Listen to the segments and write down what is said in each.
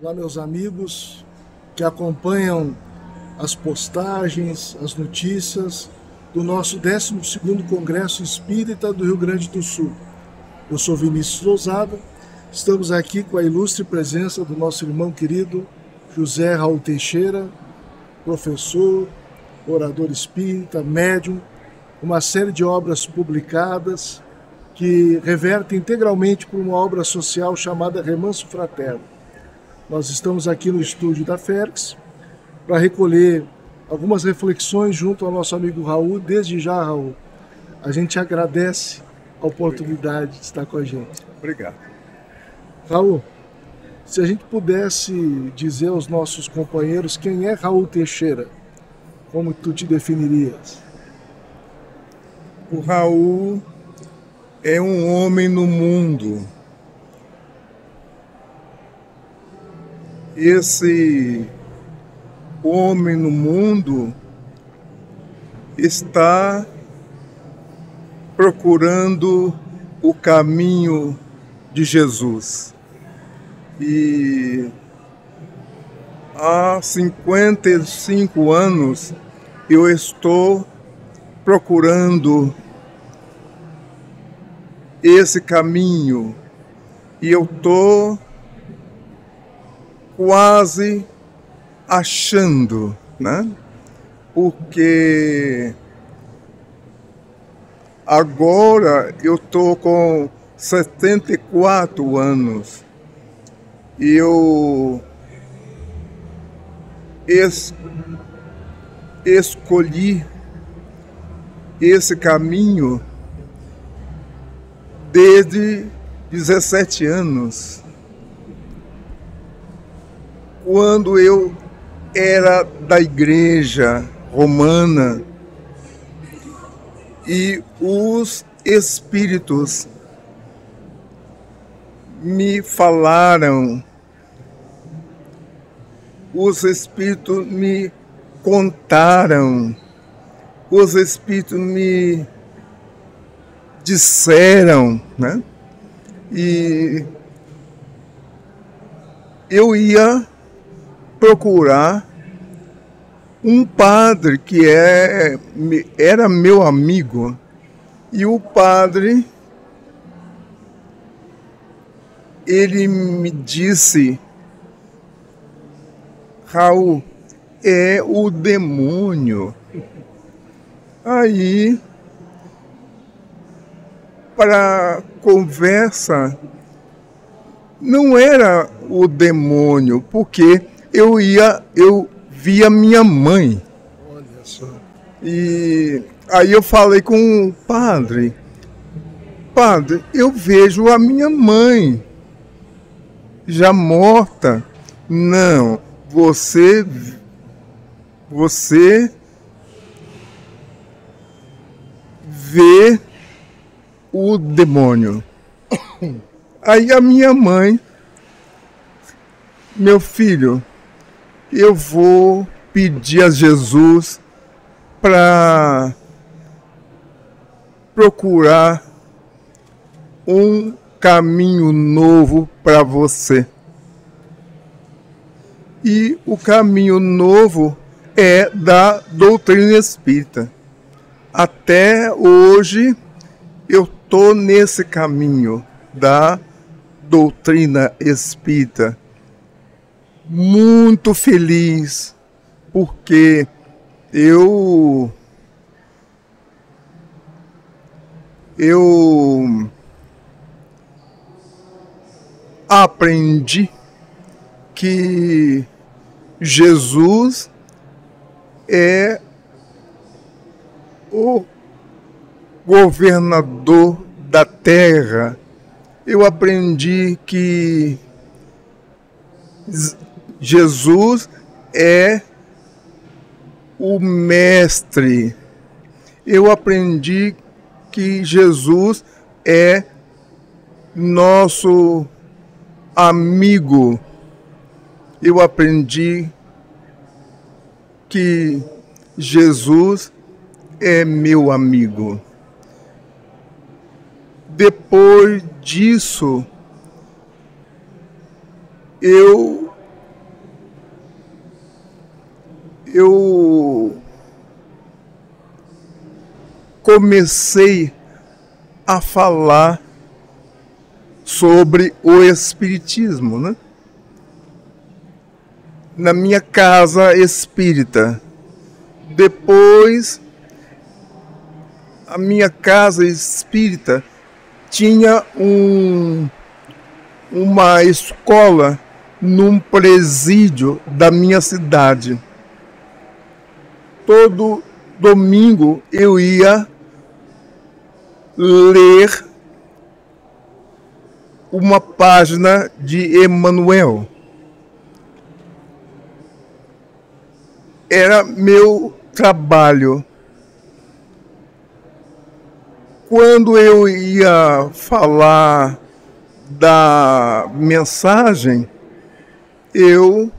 Olá, meus amigos que acompanham as postagens, as notícias do nosso 12º Congresso Espírita do Rio Grande do Sul. Eu sou Vinícius Lousada, estamos aqui com a ilustre presença do nosso irmão querido José Raul Teixeira, professor, orador espírita, médium, uma série de obras publicadas que revertem integralmente para uma obra social chamada Remanso Fraterno. Nós estamos aqui no estúdio da Ferx para recolher algumas reflexões junto ao nosso amigo Raul. Desde já, Raul, a gente agradece a oportunidade de estar com a gente. Obrigado. Raul, se a gente pudesse dizer aos nossos companheiros quem é Raul Teixeira, como tu te definirias? O Raul é um homem no mundo esse homem no mundo está procurando o caminho de Jesus. E há 55 anos eu estou procurando esse caminho e eu estou quase achando, né? Porque agora eu tô com 74 anos e eu es, escolhi esse caminho desde 17 anos quando eu era da igreja romana e os espíritos me falaram, os espíritos me contaram, os espíritos me disseram, né? E eu ia procurar um padre que é, era meu amigo. E o padre, ele me disse, Raul, é o demônio. Aí, para conversa, não era o demônio, porque eu ia, eu via minha mãe. Olha só. E aí eu falei com o padre, padre, eu vejo a minha mãe já morta. Não, você você vê o demônio. Aí a minha mãe, meu filho, eu vou pedir a Jesus para procurar um caminho novo para você. E o caminho novo é da doutrina espírita. Até hoje eu estou nesse caminho da doutrina espírita muito feliz porque eu eu aprendi que Jesus é o governador da terra. Eu aprendi que Jesus é o mestre. Eu aprendi que Jesus é nosso amigo. Eu aprendi que Jesus é meu amigo. Depois disso, eu eu comecei a falar sobre o Espiritismo, né? Na minha casa espírita. Depois, a minha casa espírita tinha um, uma escola num presídio da minha cidade. Todo domingo eu ia ler uma página de Emmanuel. Era meu trabalho. Quando eu ia falar da mensagem, eu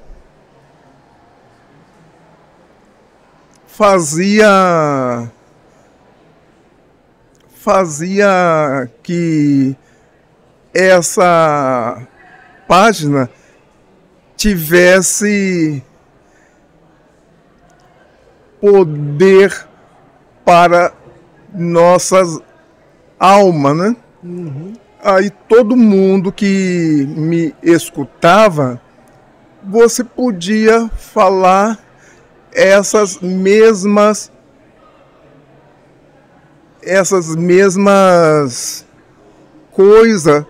fazia fazia que essa página tivesse poder para nossas almas, né? Uhum. Aí todo mundo que me escutava, você podia falar essas mesmas essas mesmas coisas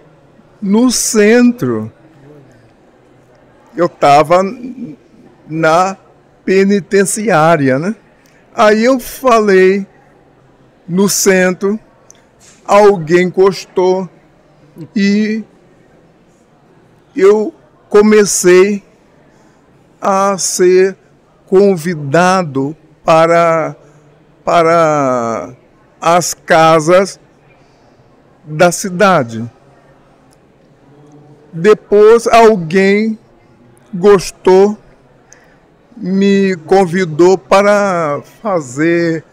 no centro. Eu estava na penitenciária, né? Aí eu falei no centro, alguém gostou e eu comecei a ser convidado para para as casas da cidade. Depois alguém gostou, me convidou para fazer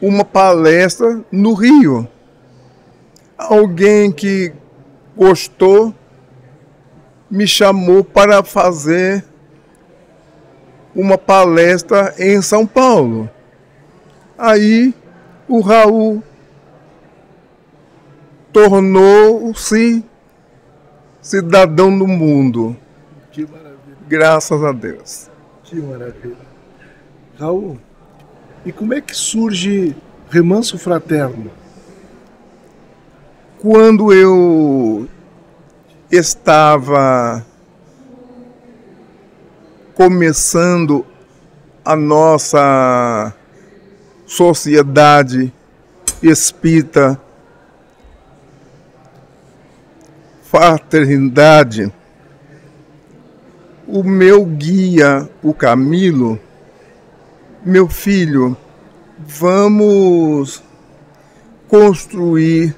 uma palestra no Rio. Alguém que gostou me chamou para fazer uma palestra em São Paulo. Aí o Raul tornou-se cidadão do mundo. Que maravilha. Graças a Deus. Que maravilha. Raul, e como é que surge Remanso Fraterno? Quando eu estava começando a nossa sociedade espírita, fraternidade, o meu guia, o Camilo, meu filho, vamos construir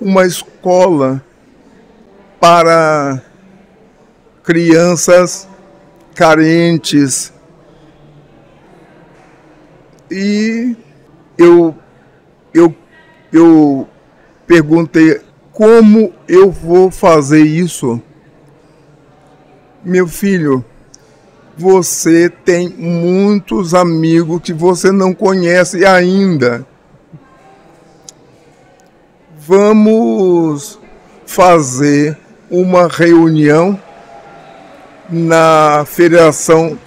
uma escola para crianças carentes, e eu, eu, eu perguntei como eu vou fazer isso. Meu filho, você tem muitos amigos que você não conhece ainda. Vamos fazer uma reunião na Federação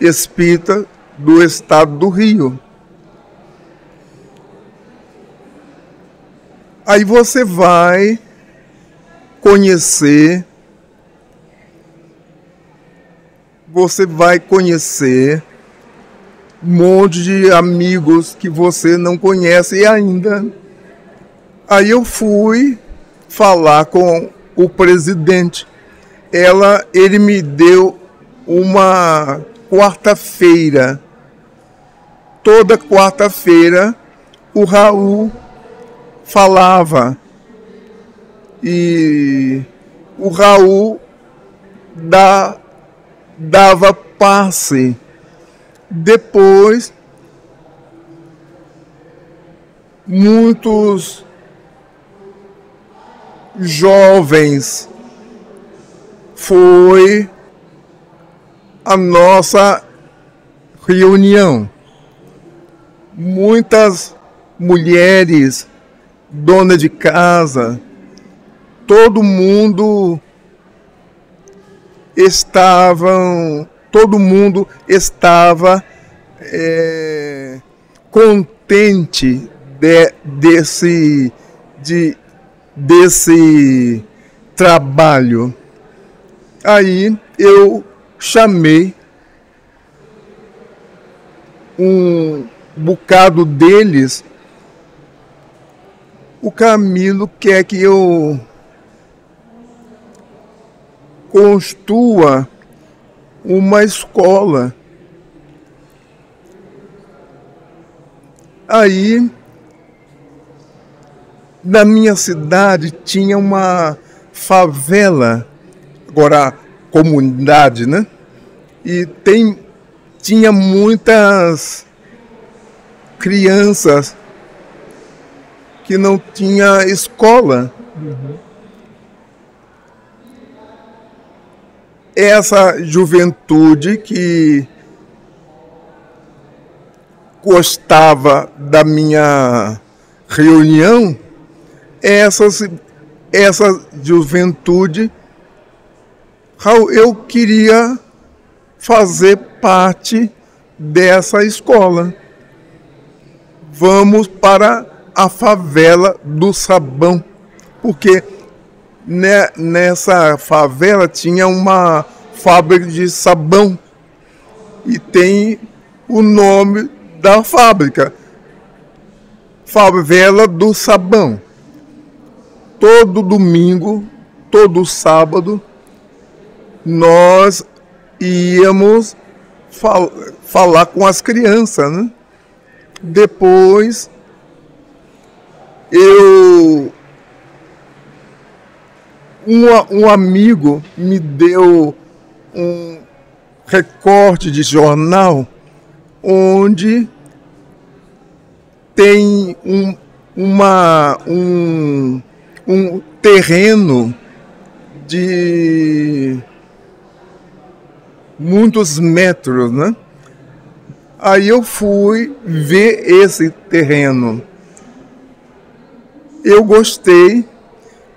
Espírita do estado do Rio. Aí você vai conhecer, você vai conhecer um monte de amigos que você não conhece ainda. Aí eu fui falar com o presidente. Ela, ele me deu uma quarta-feira. Toda quarta-feira o Raul falava e o Raul da, dava passe. Depois, muitos jovens foi a nossa reunião. Muitas mulheres, donas de casa, todo mundo estavam, todo mundo estava é, contente de, desse, de, desse trabalho. Aí eu chamei um bocado deles. O Camilo quer que eu construa uma escola. Aí, na minha cidade, tinha uma favela, agora comunidade, né? E tem, tinha muitas crianças que não tinha escola. Uhum. essa juventude que gostava da minha reunião, essa, essa juventude, eu queria fazer parte dessa escola. Vamos para a favela do sabão, porque nessa favela tinha uma fábrica de sabão e tem o nome da fábrica, Favela do Sabão. Todo domingo, todo sábado, nós íamos fal falar com as crianças, né? Depois eu um, um amigo me deu um recorte de jornal onde tem um, uma, um, um terreno de muitos metros, né? Aí eu fui ver esse terreno. Eu gostei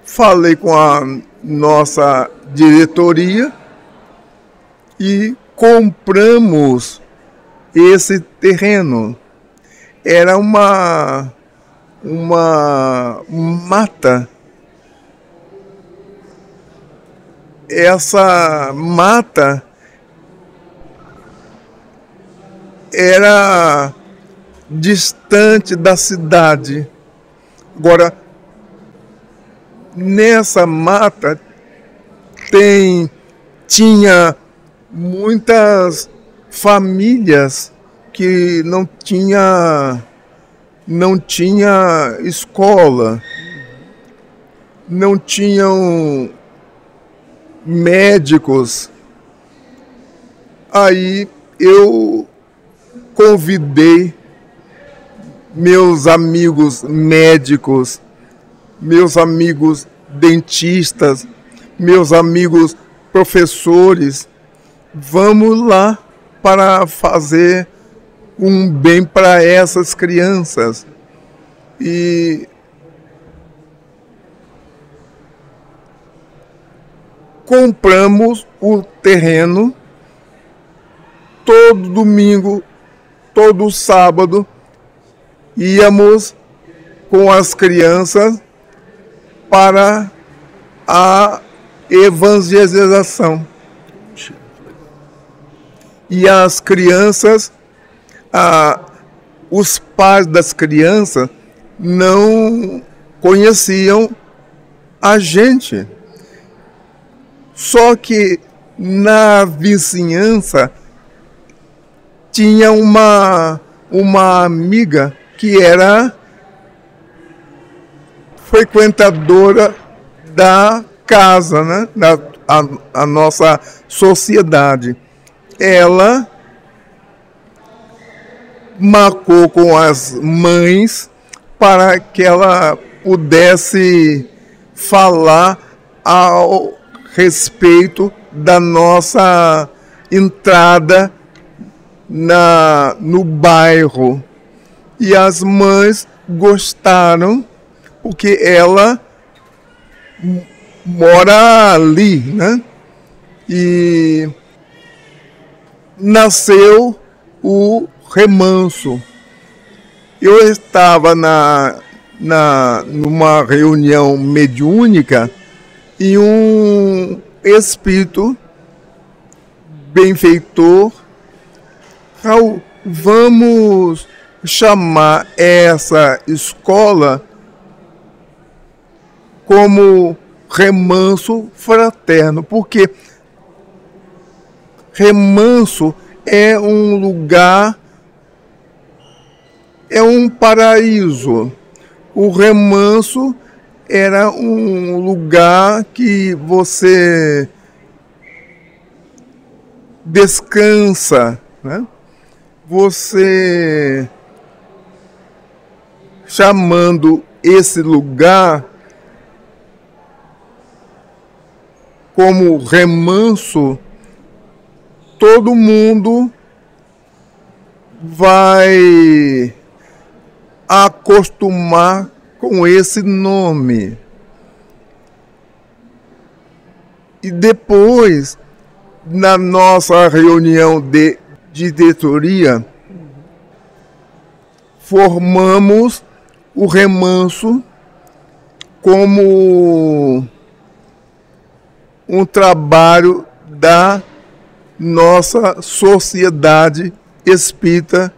falei com a nossa diretoria e compramos esse terreno. Era uma, uma mata. Essa mata era distante da cidade. Agora, nessa mata tem tinha muitas famílias que não tinha não tinha escola, não tinham médicos. Aí eu convidei meus amigos médicos meus amigos dentistas, meus amigos professores, vamos lá para fazer um bem para essas crianças. E compramos o terreno todo domingo, todo sábado, íamos com as crianças para a evangelização. E as crianças, ah, os pais das crianças não conheciam a gente. Só que na vizinhança tinha uma, uma amiga que era frequentadora da casa, né? da a, a nossa sociedade. Ela marcou com as mães para que ela pudesse falar ao respeito da nossa entrada na, no bairro. E as mães gostaram, porque ela mora ali, né? E nasceu o remanso. Eu estava na, na, numa reunião mediúnica e um espírito benfeitor, Raul, vamos chamar essa escola como remanso fraterno, porque remanso é um lugar, é um paraíso. O remanso era um lugar que você descansa, né? Você chamando esse lugar como remanso, todo mundo vai acostumar com esse nome. E depois, na nossa reunião de, diretoria, formamos o remanso como um trabalho da nossa sociedade espírita.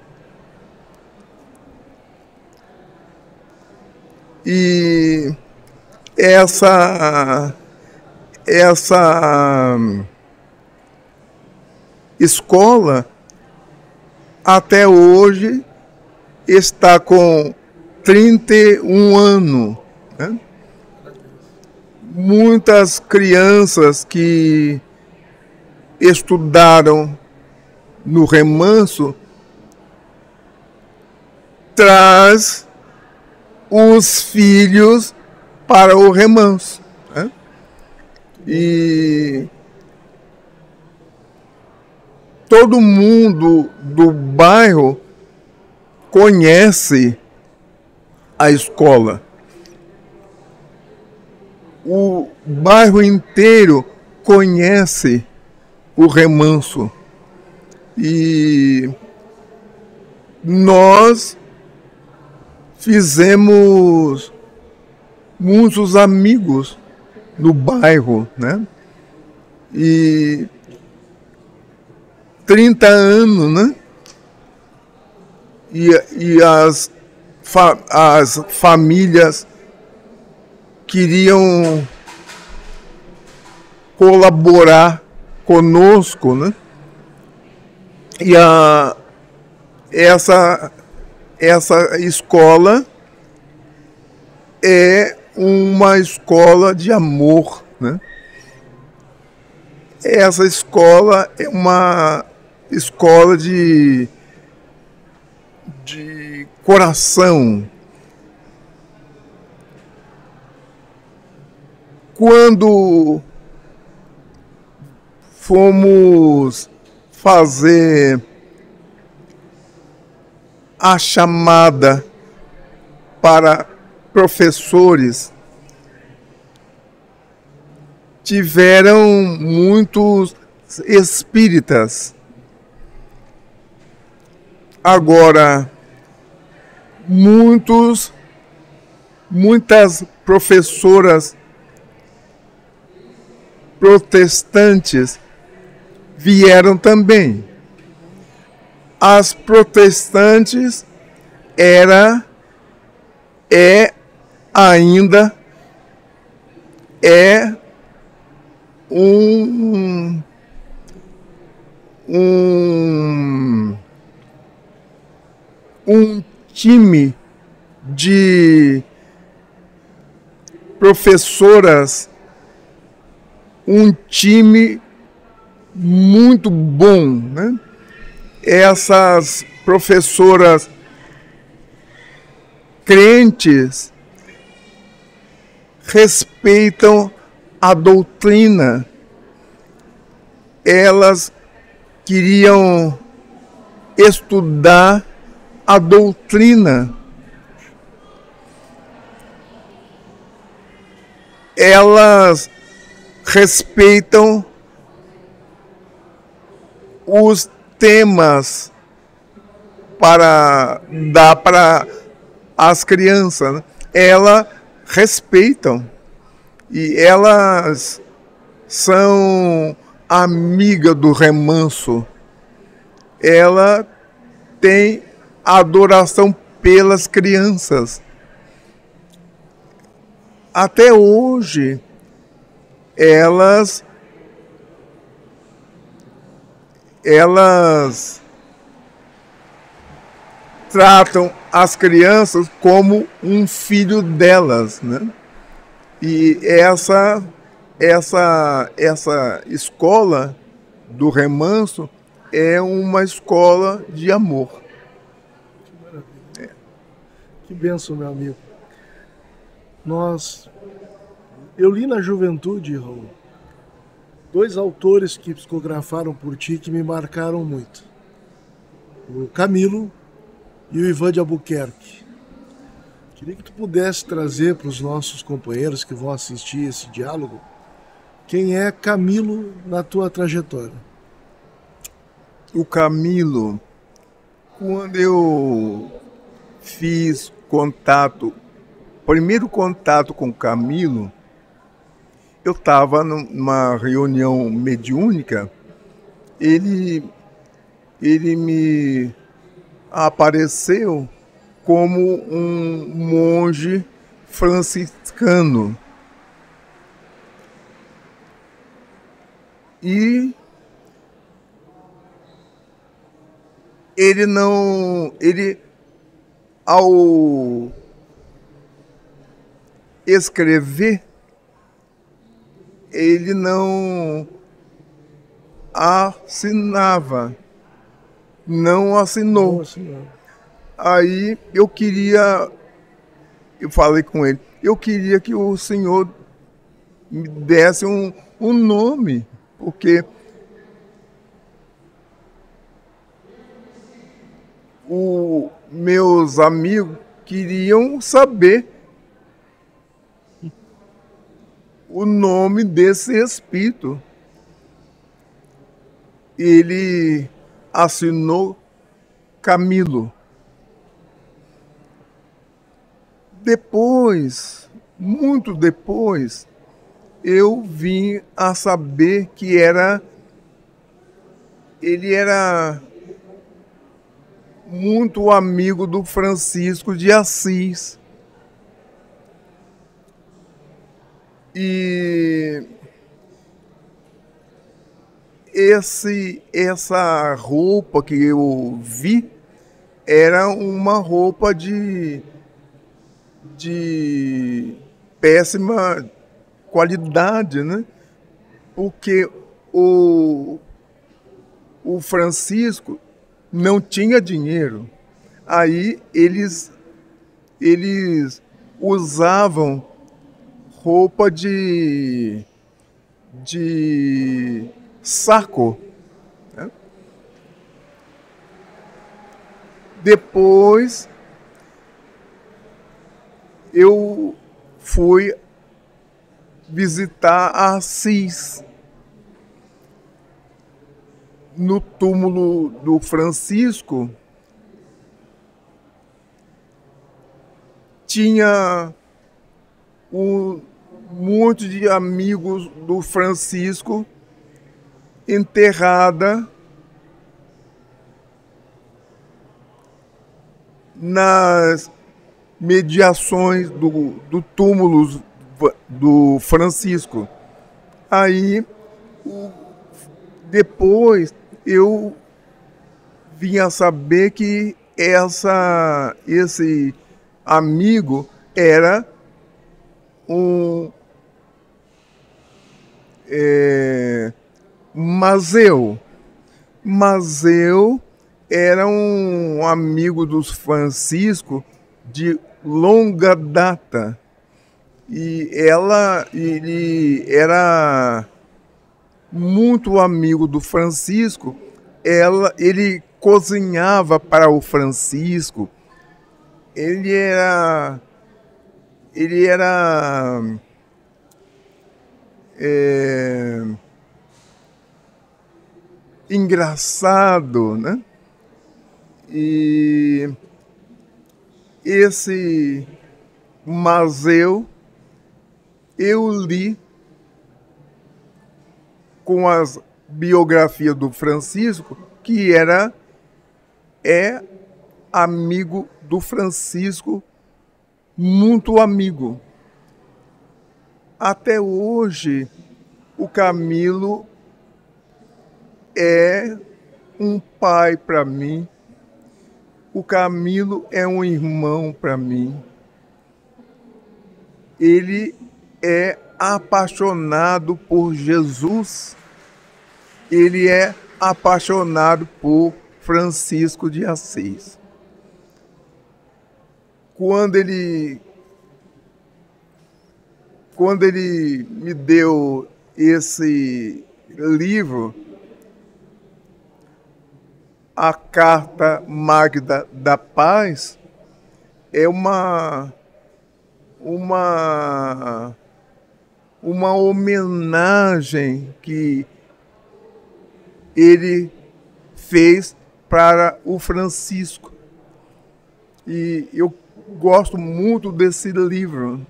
E essa essa escola até hoje está com 31 anos. Né? Muitas crianças que estudaram no remanso traz os filhos para o remanso. Né? E todo mundo do bairro conhece a escola. O bairro inteiro conhece o remanso. E nós fizemos muitos amigos no bairro, né? E 30 anos, né? E, e as, fa, as famílias queriam colaborar conosco, né? E a, essa, essa escola é uma escola de amor, né? Essa escola é uma escola de, de coração. Quando fomos fazer a chamada para professores, tiveram muitos espíritas. Agora, muitos, muitas professoras protestantes vieram também. As protestantes era é ainda é um um um time de professoras um time muito bom, né? Essas professoras crentes respeitam a doutrina. Elas queriam estudar a doutrina. Elas respeitam os temas para dar para as crianças. Né? Elas respeitam e elas são amiga do remanso. Ela tem adoração pelas crianças. Até hoje, elas elas tratam as crianças como um filho delas, né? E essa essa essa escola do remanso é uma escola de amor. Que benção, meu amigo. Nós eu li na juventude, Raul, dois autores que psicografaram por ti que me marcaram muito. O Camilo e o Ivan de Albuquerque. Queria que tu pudesse trazer para os nossos companheiros que vão assistir esse diálogo quem é Camilo na tua trajetória. O Camilo, quando eu fiz contato, primeiro contato com Camilo, eu estava numa reunião mediúnica, ele, ele me apareceu como um monge franciscano. E ele não. Ele, ao escrever, ele não assinava, não assinou. Não assinou. Aí eu queria, eu falei com ele, eu queria que o senhor me desse um, um nome, porque os meus amigos queriam saber o nome desse espírito. Ele assinou Camilo. Depois, muito depois, eu vim a saber que era ele era muito amigo do Francisco de Assis. E esse essa roupa que eu vi era uma roupa de de péssima qualidade, né? Porque o o Francisco não tinha dinheiro. Aí eles eles usavam roupa de, de saco. Né? Depois eu fui visitar Assis no túmulo do Francisco tinha um monte de amigos do Francisco enterrada nas mediações do, do túmulo do Francisco. Aí, depois, eu vim a saber que essa, esse amigo era um é, Mazeu. Mazeu era um amigo dos Francisco de longa data. E ela, ele era muito amigo do Francisco, ela, ele cozinhava para o Francisco. Ele era ele era é, engraçado, né? E esse Mazeu eu li com as biografias do Francisco, que era é amigo do Francisco, muito amigo. Até hoje, o Camilo é um pai para mim. O Camilo é um irmão para mim. Ele é apaixonado por Jesus, ele é apaixonado por Francisco de Assis. Quando ele quando ele me deu esse livro, a Carta Magda da Paz, é uma uma uma homenagem que ele fez para o Francisco. E eu gosto muito desse livro.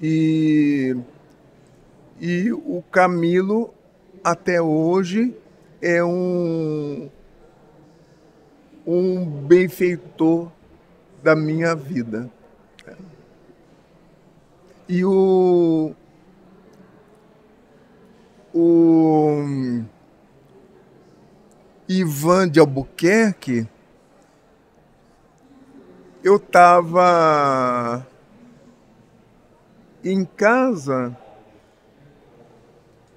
E, e o Camilo, até hoje, é um, um benfeitor da minha vida. E o, o Ivan de Albuquerque, eu estava em casa,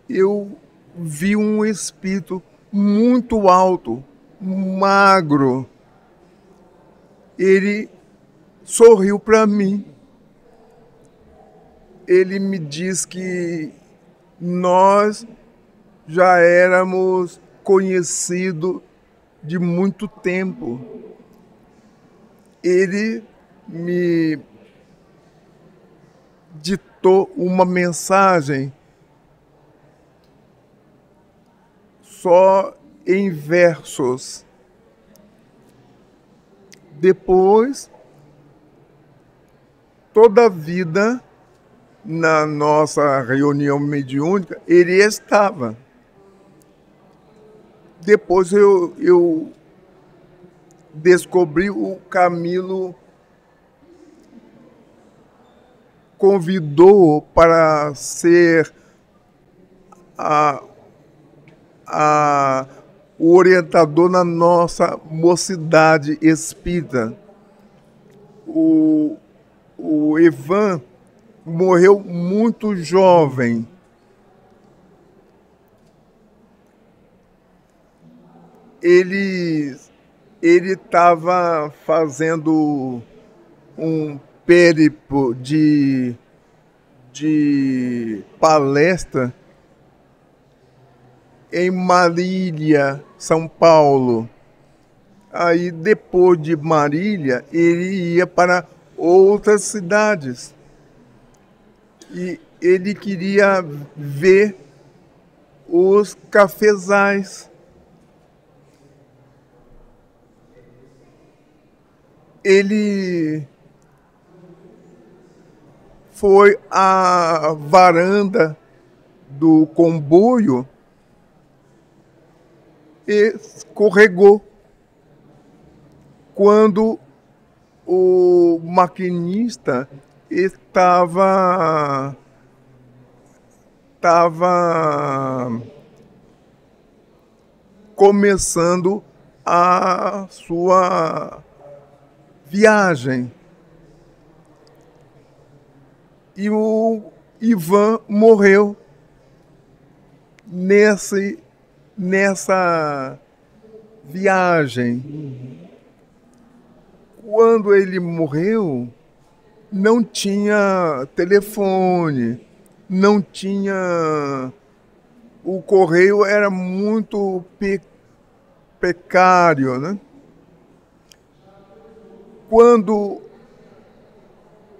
eu vi um espírito muito alto, magro. Ele sorriu para mim ele me diz que nós já éramos conhecidos de muito tempo. Ele me ditou uma mensagem só em versos. Depois, toda a vida na nossa reunião mediúnica, ele estava. Depois eu, eu descobri o Camilo convidou para ser a, a, o orientador na nossa mocidade espírita. O, o Evan morreu muito jovem. Ele ele estava fazendo um péripo de, de palestra em Marília, São Paulo. Aí depois de Marília, ele ia para outras cidades e ele queria ver os cafezais. Ele foi à varanda do comboio e escorregou. Quando o maquinista estava estava começando a sua viagem. E o Ivan morreu nesse, nessa viagem. Quando ele morreu, não tinha telefone, não tinha o correio era muito pe precário, né? Quando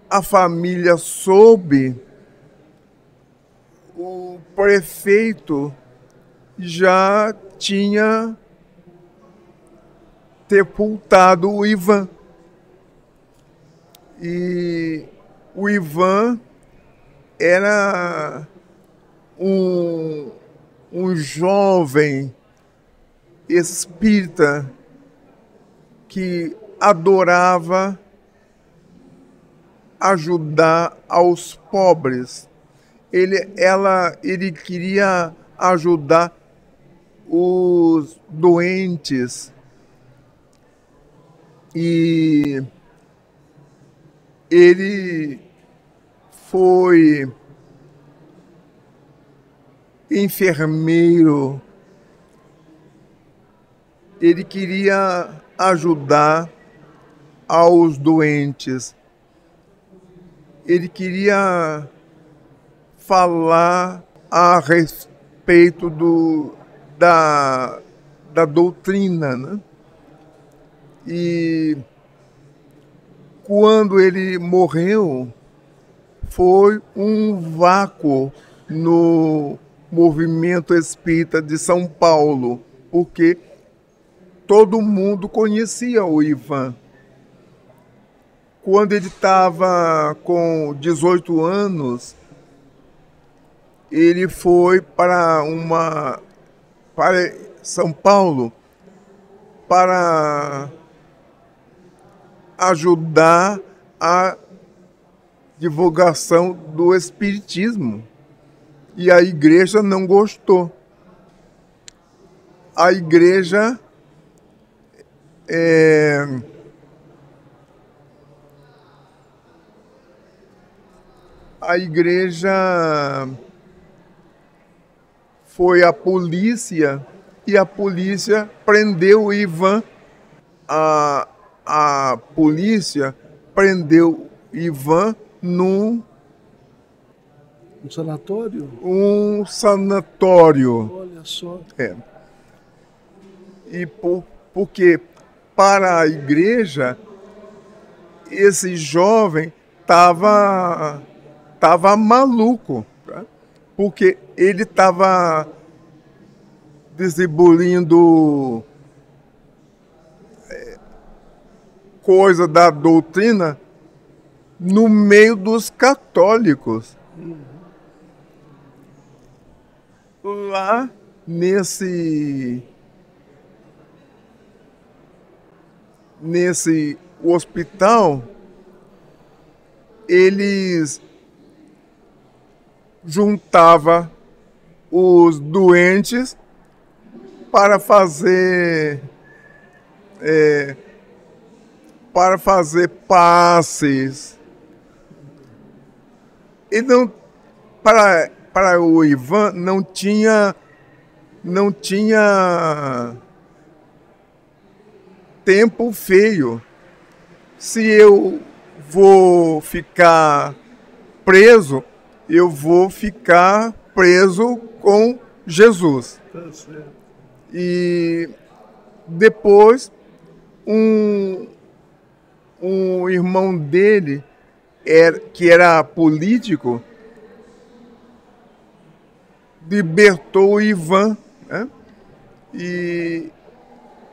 a família soube, o prefeito já tinha sepultado o Ivan. E o Ivan era um, um jovem espírita que adorava ajudar aos pobres. Ele, ela, ele queria ajudar os doentes e ele foi enfermeiro, ele queria ajudar aos doentes, ele queria falar a respeito do, da, da doutrina, né? E quando ele morreu, foi um vácuo no movimento espírita de São Paulo, porque todo mundo conhecia o Ivan. Quando ele estava com 18 anos, ele foi para uma para São Paulo para ajudar a divulgação do espiritismo. E a igreja não gostou. A igreja é, a igreja foi a polícia e a polícia prendeu o Ivan. A, a polícia prendeu Ivan num um sanatório? Um sanatório. Olha só. É. E por, porque para a igreja esse jovem estava tava maluco, tá? porque ele estava distribuindo é, coisa da doutrina no meio dos católicos. Lá nesse nesse hospital eles juntava os doentes para fazer é, para fazer passes e não para para o Ivan não tinha não tinha tempo feio. Se eu vou ficar preso, eu vou ficar preso com Jesus. Tá e depois um, um irmão dele, era, que era político, libertou o Ivan. Né? E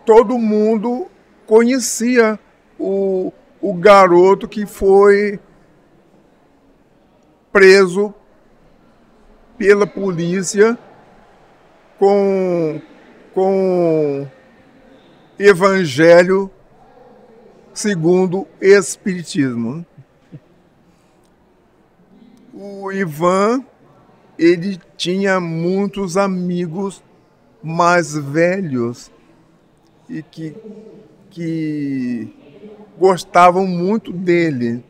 todo mundo conhecia o, o garoto que foi preso pela polícia com, com evangelho segundo Espiritismo. O Ivan ele tinha muitos amigos mais velhos e que, que gostavam muito dele.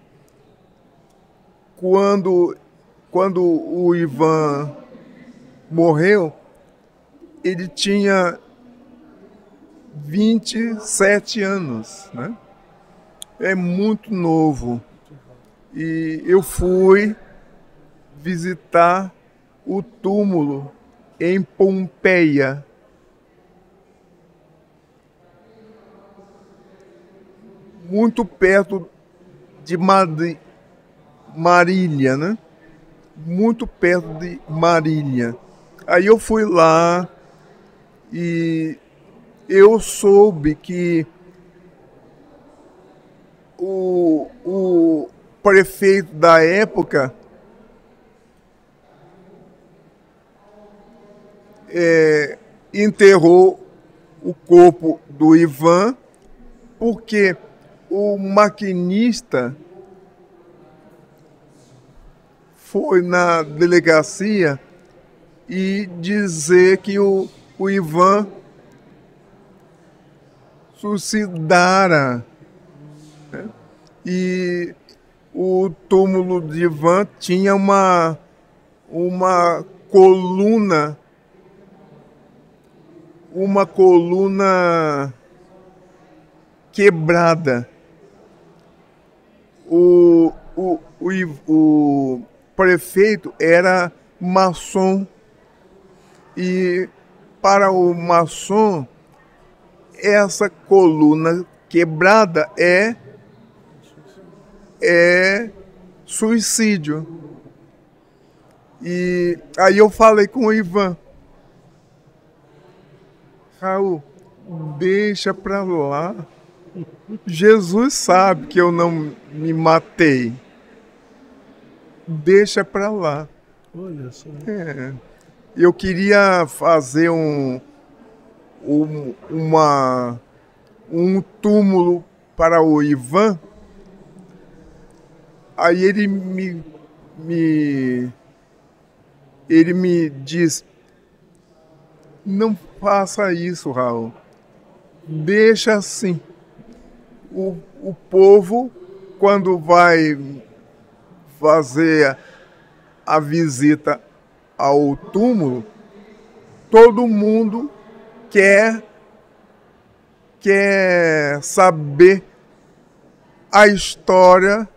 Quando, quando o Ivan morreu, ele tinha 27 anos, né? É muito novo. E eu fui visitar o túmulo em Pompeia. Muito perto de Marília, né? Muito perto de Marília. Aí eu fui lá e eu soube que o, o prefeito da época é, enterrou o corpo do Ivan porque o maquinista foi na delegacia e dizer que o, o Ivan suicidara. E o túmulo de Ivan tinha uma, uma coluna uma coluna quebrada. O, o, o, o prefeito era maçom e para o maçom essa coluna quebrada é é suicídio. E aí eu falei com o Ivan, Raul, deixa pra lá. Jesus sabe que eu não me matei. Deixa pra lá. Olha só. É. Eu queria fazer um, um, uma, um túmulo para o Ivan. Aí ele me, me ele me diz, não faça isso, Raul. Deixa assim. O, o povo, quando vai fazer a visita ao túmulo, todo mundo quer quer saber a história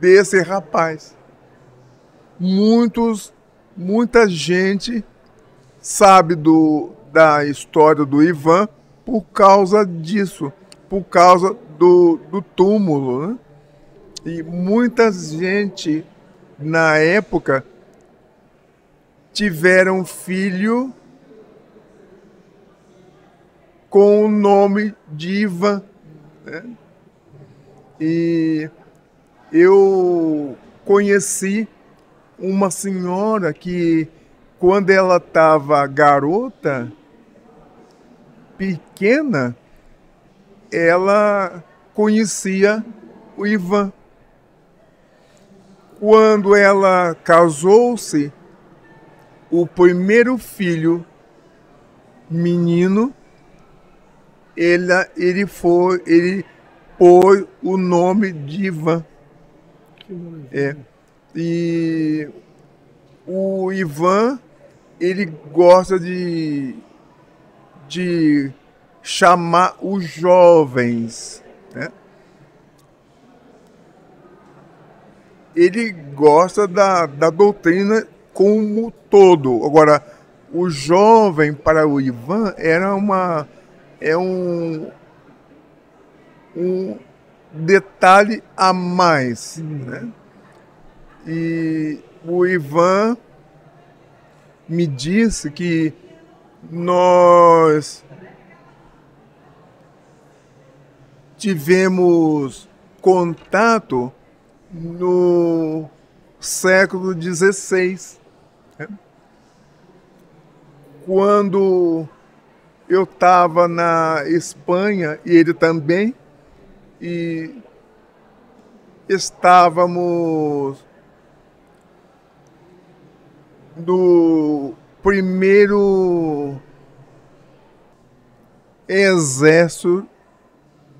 desse rapaz. Muitos, muita gente sabe do, da história do Ivan por causa disso, por causa do, do túmulo. Né? E muita gente na época tiveram filho com o nome de Ivan. Né? E eu conheci uma senhora que, quando ela estava garota, pequena, ela conhecia o Ivan. Quando ela casou-se, o primeiro filho, menino, ele, ele foi, ele pôs o nome de Ivan. É. E o Ivan, ele gosta de de chamar os jovens. Né? Ele gosta da, da doutrina como todo. Agora, o jovem para o Ivan era uma é um um detalhe a mais, né? E o Ivan me disse que nós tivemos contato no século XVI, né? quando eu estava na Espanha e ele também, e estávamos no primeiro exército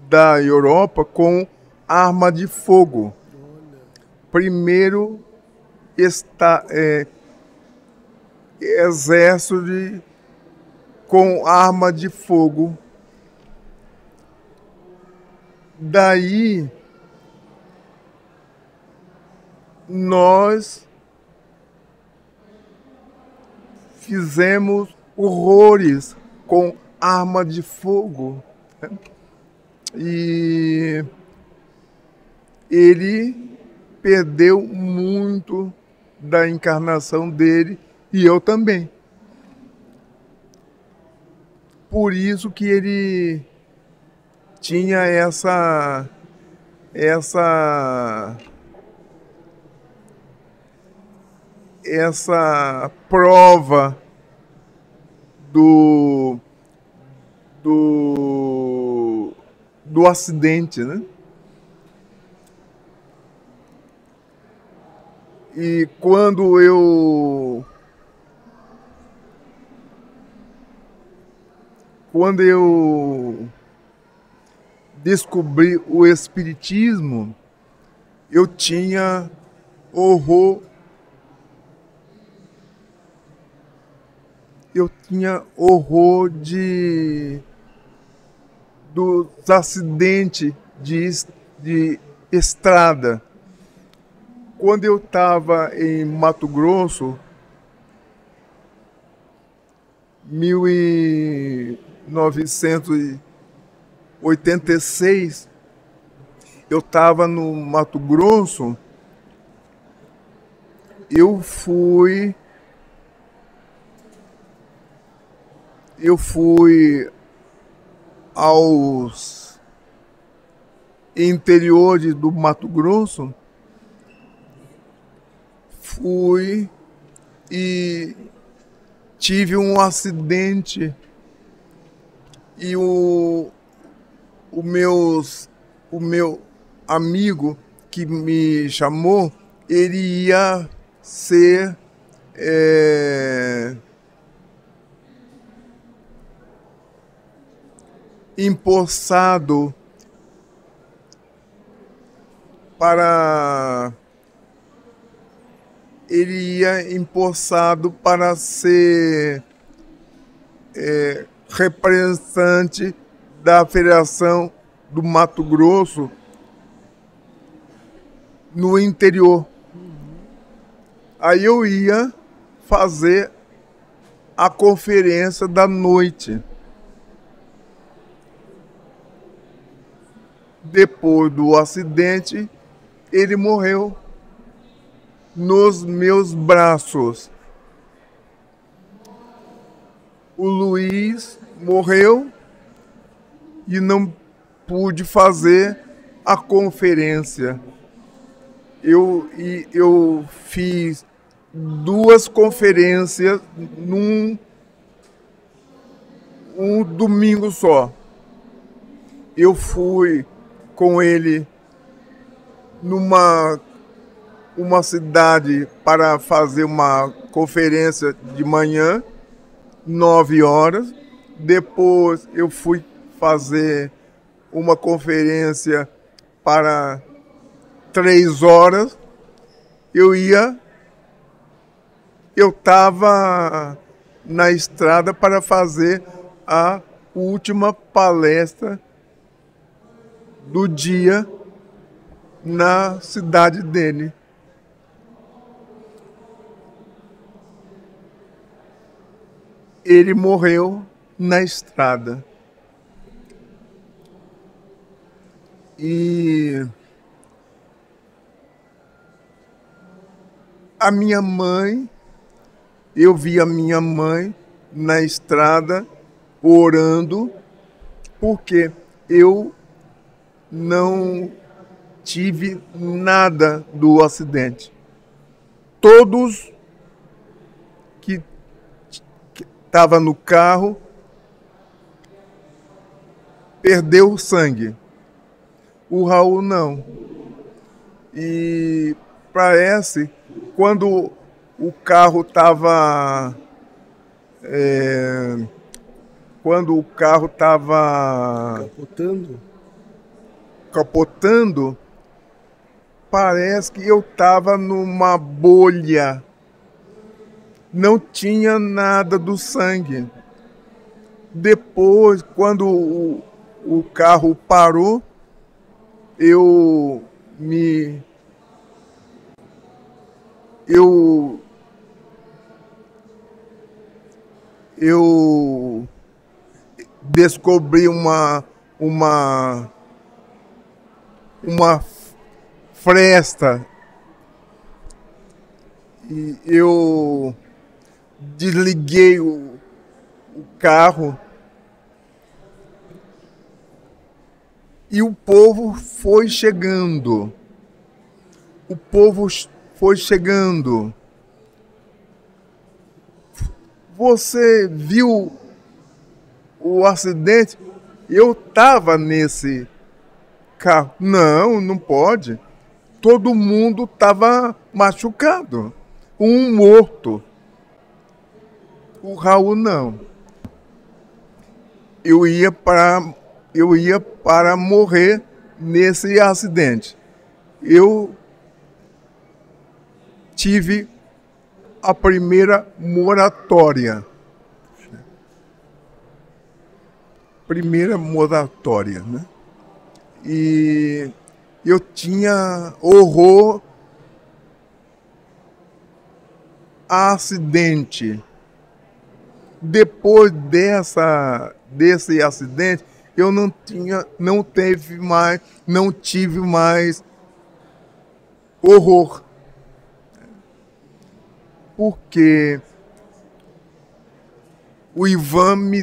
da Europa com arma de fogo. Primeiro está, é, exército de, com arma de fogo. Daí nós fizemos horrores com arma de fogo. E ele perdeu muito da encarnação dele e eu também. Por isso que ele tinha essa essa essa prova do do do acidente, né? E quando eu quando eu descobri o espiritismo, eu tinha horror. Eu tinha horror de dos acidentes de, de estrada. Quando eu estava em Mato Grosso, 1986, eu estava no Mato Grosso, eu fui eu fui aos interiores do Mato Grosso fui e tive um acidente e o, o, meus, o meu amigo que me chamou, ele ia ser é, empossado para ele ia empossado para ser é, representante da Federação do Mato Grosso no interior. Aí eu ia fazer a conferência da noite. Depois do acidente, ele morreu nos meus braços. O Luiz morreu e não pude fazer a conferência. Eu, eu fiz duas conferências num um domingo só. Eu fui com ele numa uma cidade para fazer uma conferência de manhã, nove horas. Depois eu fui fazer uma conferência para três horas. Eu ia, eu estava na estrada para fazer a última palestra do dia na cidade dele. ele morreu na estrada. E a minha mãe, eu vi a minha mãe na estrada orando, porque eu não tive nada do acidente. Todos estava no carro, perdeu sangue. O Raul não. E parece, quando o carro estava. É, quando o carro estava. Capotando? Capotando, parece que eu estava numa bolha não tinha nada do sangue. Depois, quando o, o carro parou, eu me. Eu eu descobri uma uma uma fresta e eu desliguei o, o carro e o povo foi chegando. O povo foi chegando. Você viu o acidente? Eu estava nesse carro. Não, não pode. Todo mundo estava machucado. Um morto. O Raul não. Eu ia para eu ia para morrer nesse acidente. Eu tive a primeira moratória. Primeira moratória, né? E eu tinha horror a acidente. Depois dessa desse acidente, eu não tinha, não teve mais, não tive mais horror. Porque o Ivan me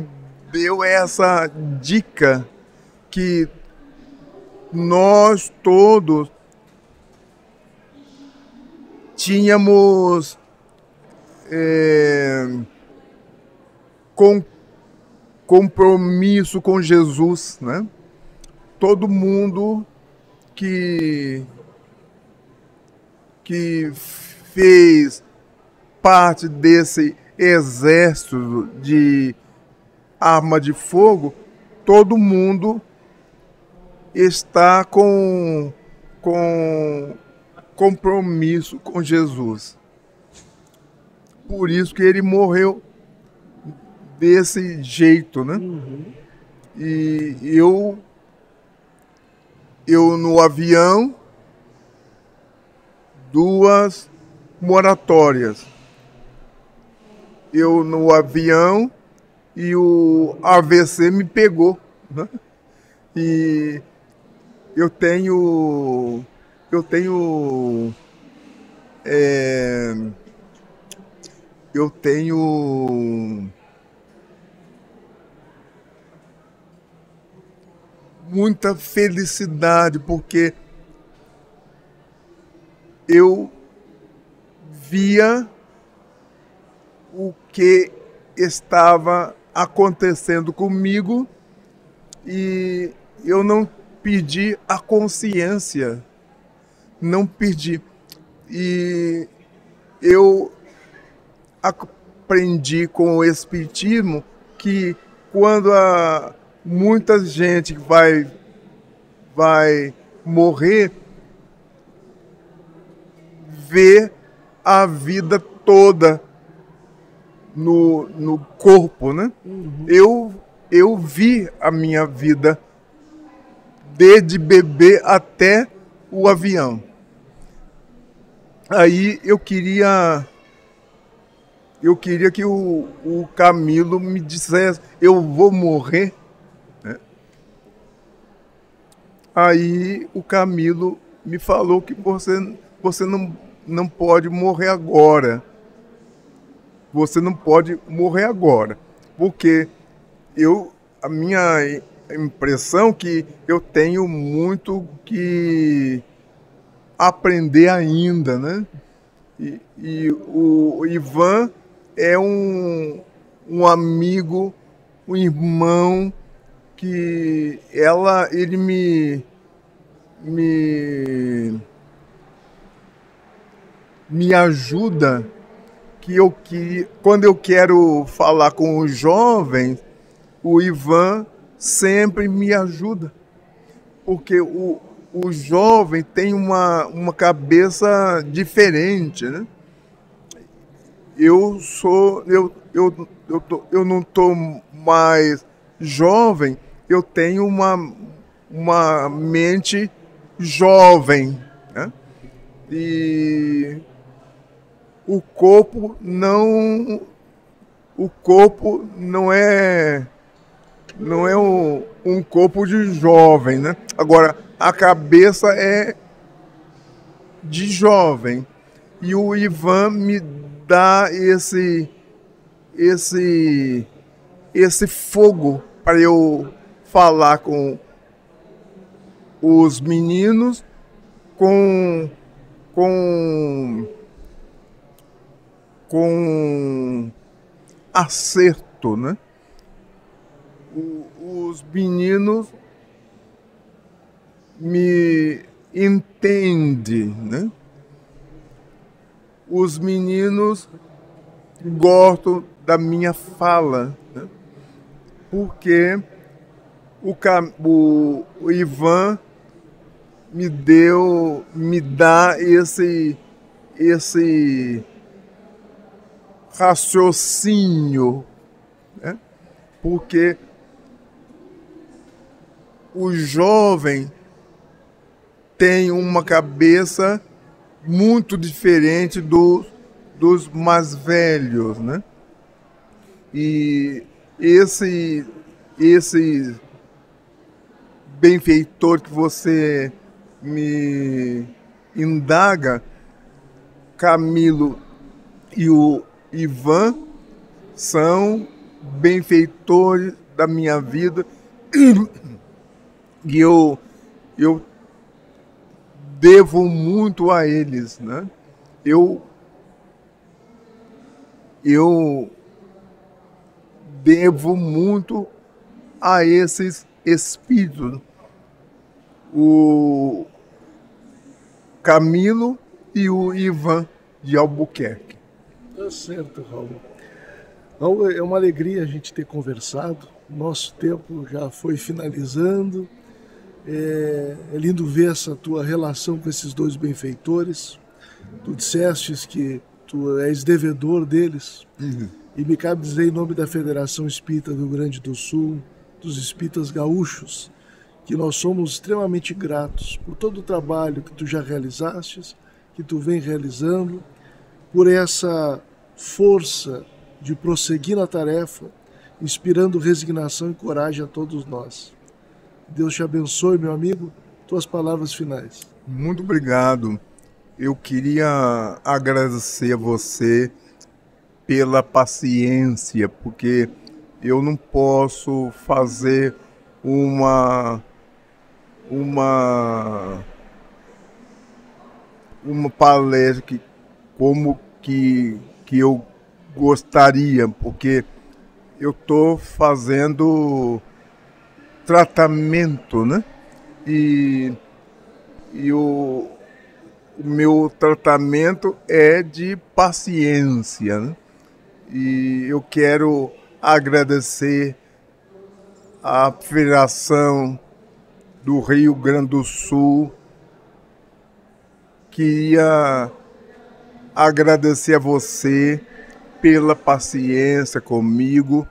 deu essa dica que nós todos tínhamos é, com compromisso com Jesus, né? Todo mundo que que fez parte desse exército de arma de fogo, todo mundo está com, com compromisso com Jesus. Por isso que ele morreu desse jeito, né? Uhum. E eu, eu no avião, duas moratórias eu no avião e o AVC me pegou. Né? E eu tenho. Eu tenho. É, eu tenho. Muita felicidade, porque eu via o que estava acontecendo comigo e eu não perdi a consciência, não perdi. E eu aprendi com o Espiritismo que quando a, muita gente vai, vai morrer, vê a vida toda no, no corpo, né? Uhum. Eu, eu vi a minha vida desde bebê até o avião. Aí eu queria eu queria que o, o Camilo me dissesse, eu vou morrer. Né? Aí o Camilo me falou que você, você não, não pode morrer agora você não pode morrer agora. Porque eu, a minha impressão que eu tenho muito que aprender ainda, né? E, e o Ivan é um, um amigo, um irmão que ela, ele me, me, me ajuda que eu que quando eu quero falar com os jovens, o Ivan sempre me ajuda. Porque o, o jovem tem uma, uma cabeça diferente, né? Eu sou eu eu, eu, tô, eu não estou mais jovem, eu tenho uma, uma mente jovem, né? E o corpo não o corpo não é não é um, um corpo de jovem, né? Agora a cabeça é de jovem e o Ivan me dá esse esse esse fogo para eu falar com os meninos com com com acerto, né? O, os meninos me entendem, né? Os meninos gostam da minha fala, né? porque o, o, o Ivan me deu, me dá esse, esse raciocínio, né? porque o jovem tem uma cabeça muito diferente do, dos mais velhos, né? E esse esse benfeitor que você me indaga, Camilo e o Ivan são benfeitores da minha vida e eu, eu devo muito a eles, né? Eu, eu devo muito a esses espíritos. O Camilo e o Ivan de Albuquerque. Tá certo, Raul. Raul, é uma alegria a gente ter conversado. Nosso tempo já foi finalizando. É, é lindo ver essa tua relação com esses dois benfeitores. Tu disseste que tu és devedor deles. Uhum. E me cabe dizer em nome da Federação Espírita do Rio Grande do Sul, dos espíritas gaúchos, que nós somos extremamente gratos por todo o trabalho que tu já realizaste, que tu vem realizando, por essa força de prosseguir na tarefa, inspirando resignação e coragem a todos nós. Deus te abençoe, meu amigo. Tuas palavras finais. Muito obrigado. Eu queria agradecer a você pela paciência, porque eu não posso fazer uma uma uma palestra que, como que, que eu gostaria, porque eu estou fazendo tratamento, né? E, e o, o meu tratamento é de paciência, né? E eu quero agradecer à Federação do Rio Grande do Sul. Queria agradecer a você pela paciência comigo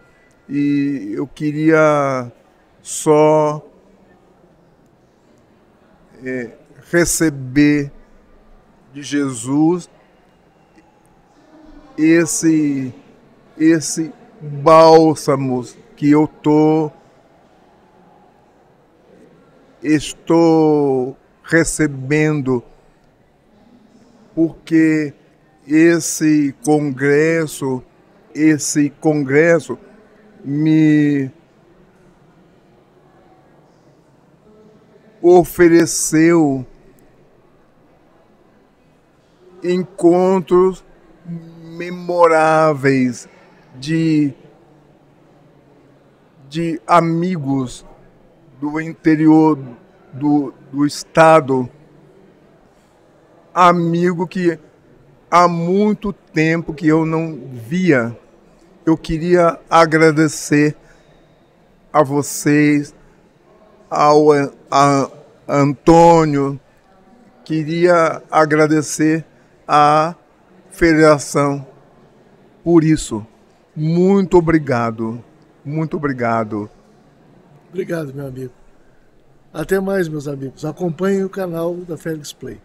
e eu queria só é, receber de Jesus esse esse bálsamo que eu tô estou recebendo porque esse congresso esse congresso me ofereceu encontros memoráveis de, de amigos do interior do, do estado, amigo que há muito tempo que eu não via. Eu queria agradecer a vocês, ao a Antônio, queria agradecer à federação por isso. Muito obrigado. Muito obrigado. Obrigado, meu amigo. Até mais, meus amigos. Acompanhem o canal da Félix Play.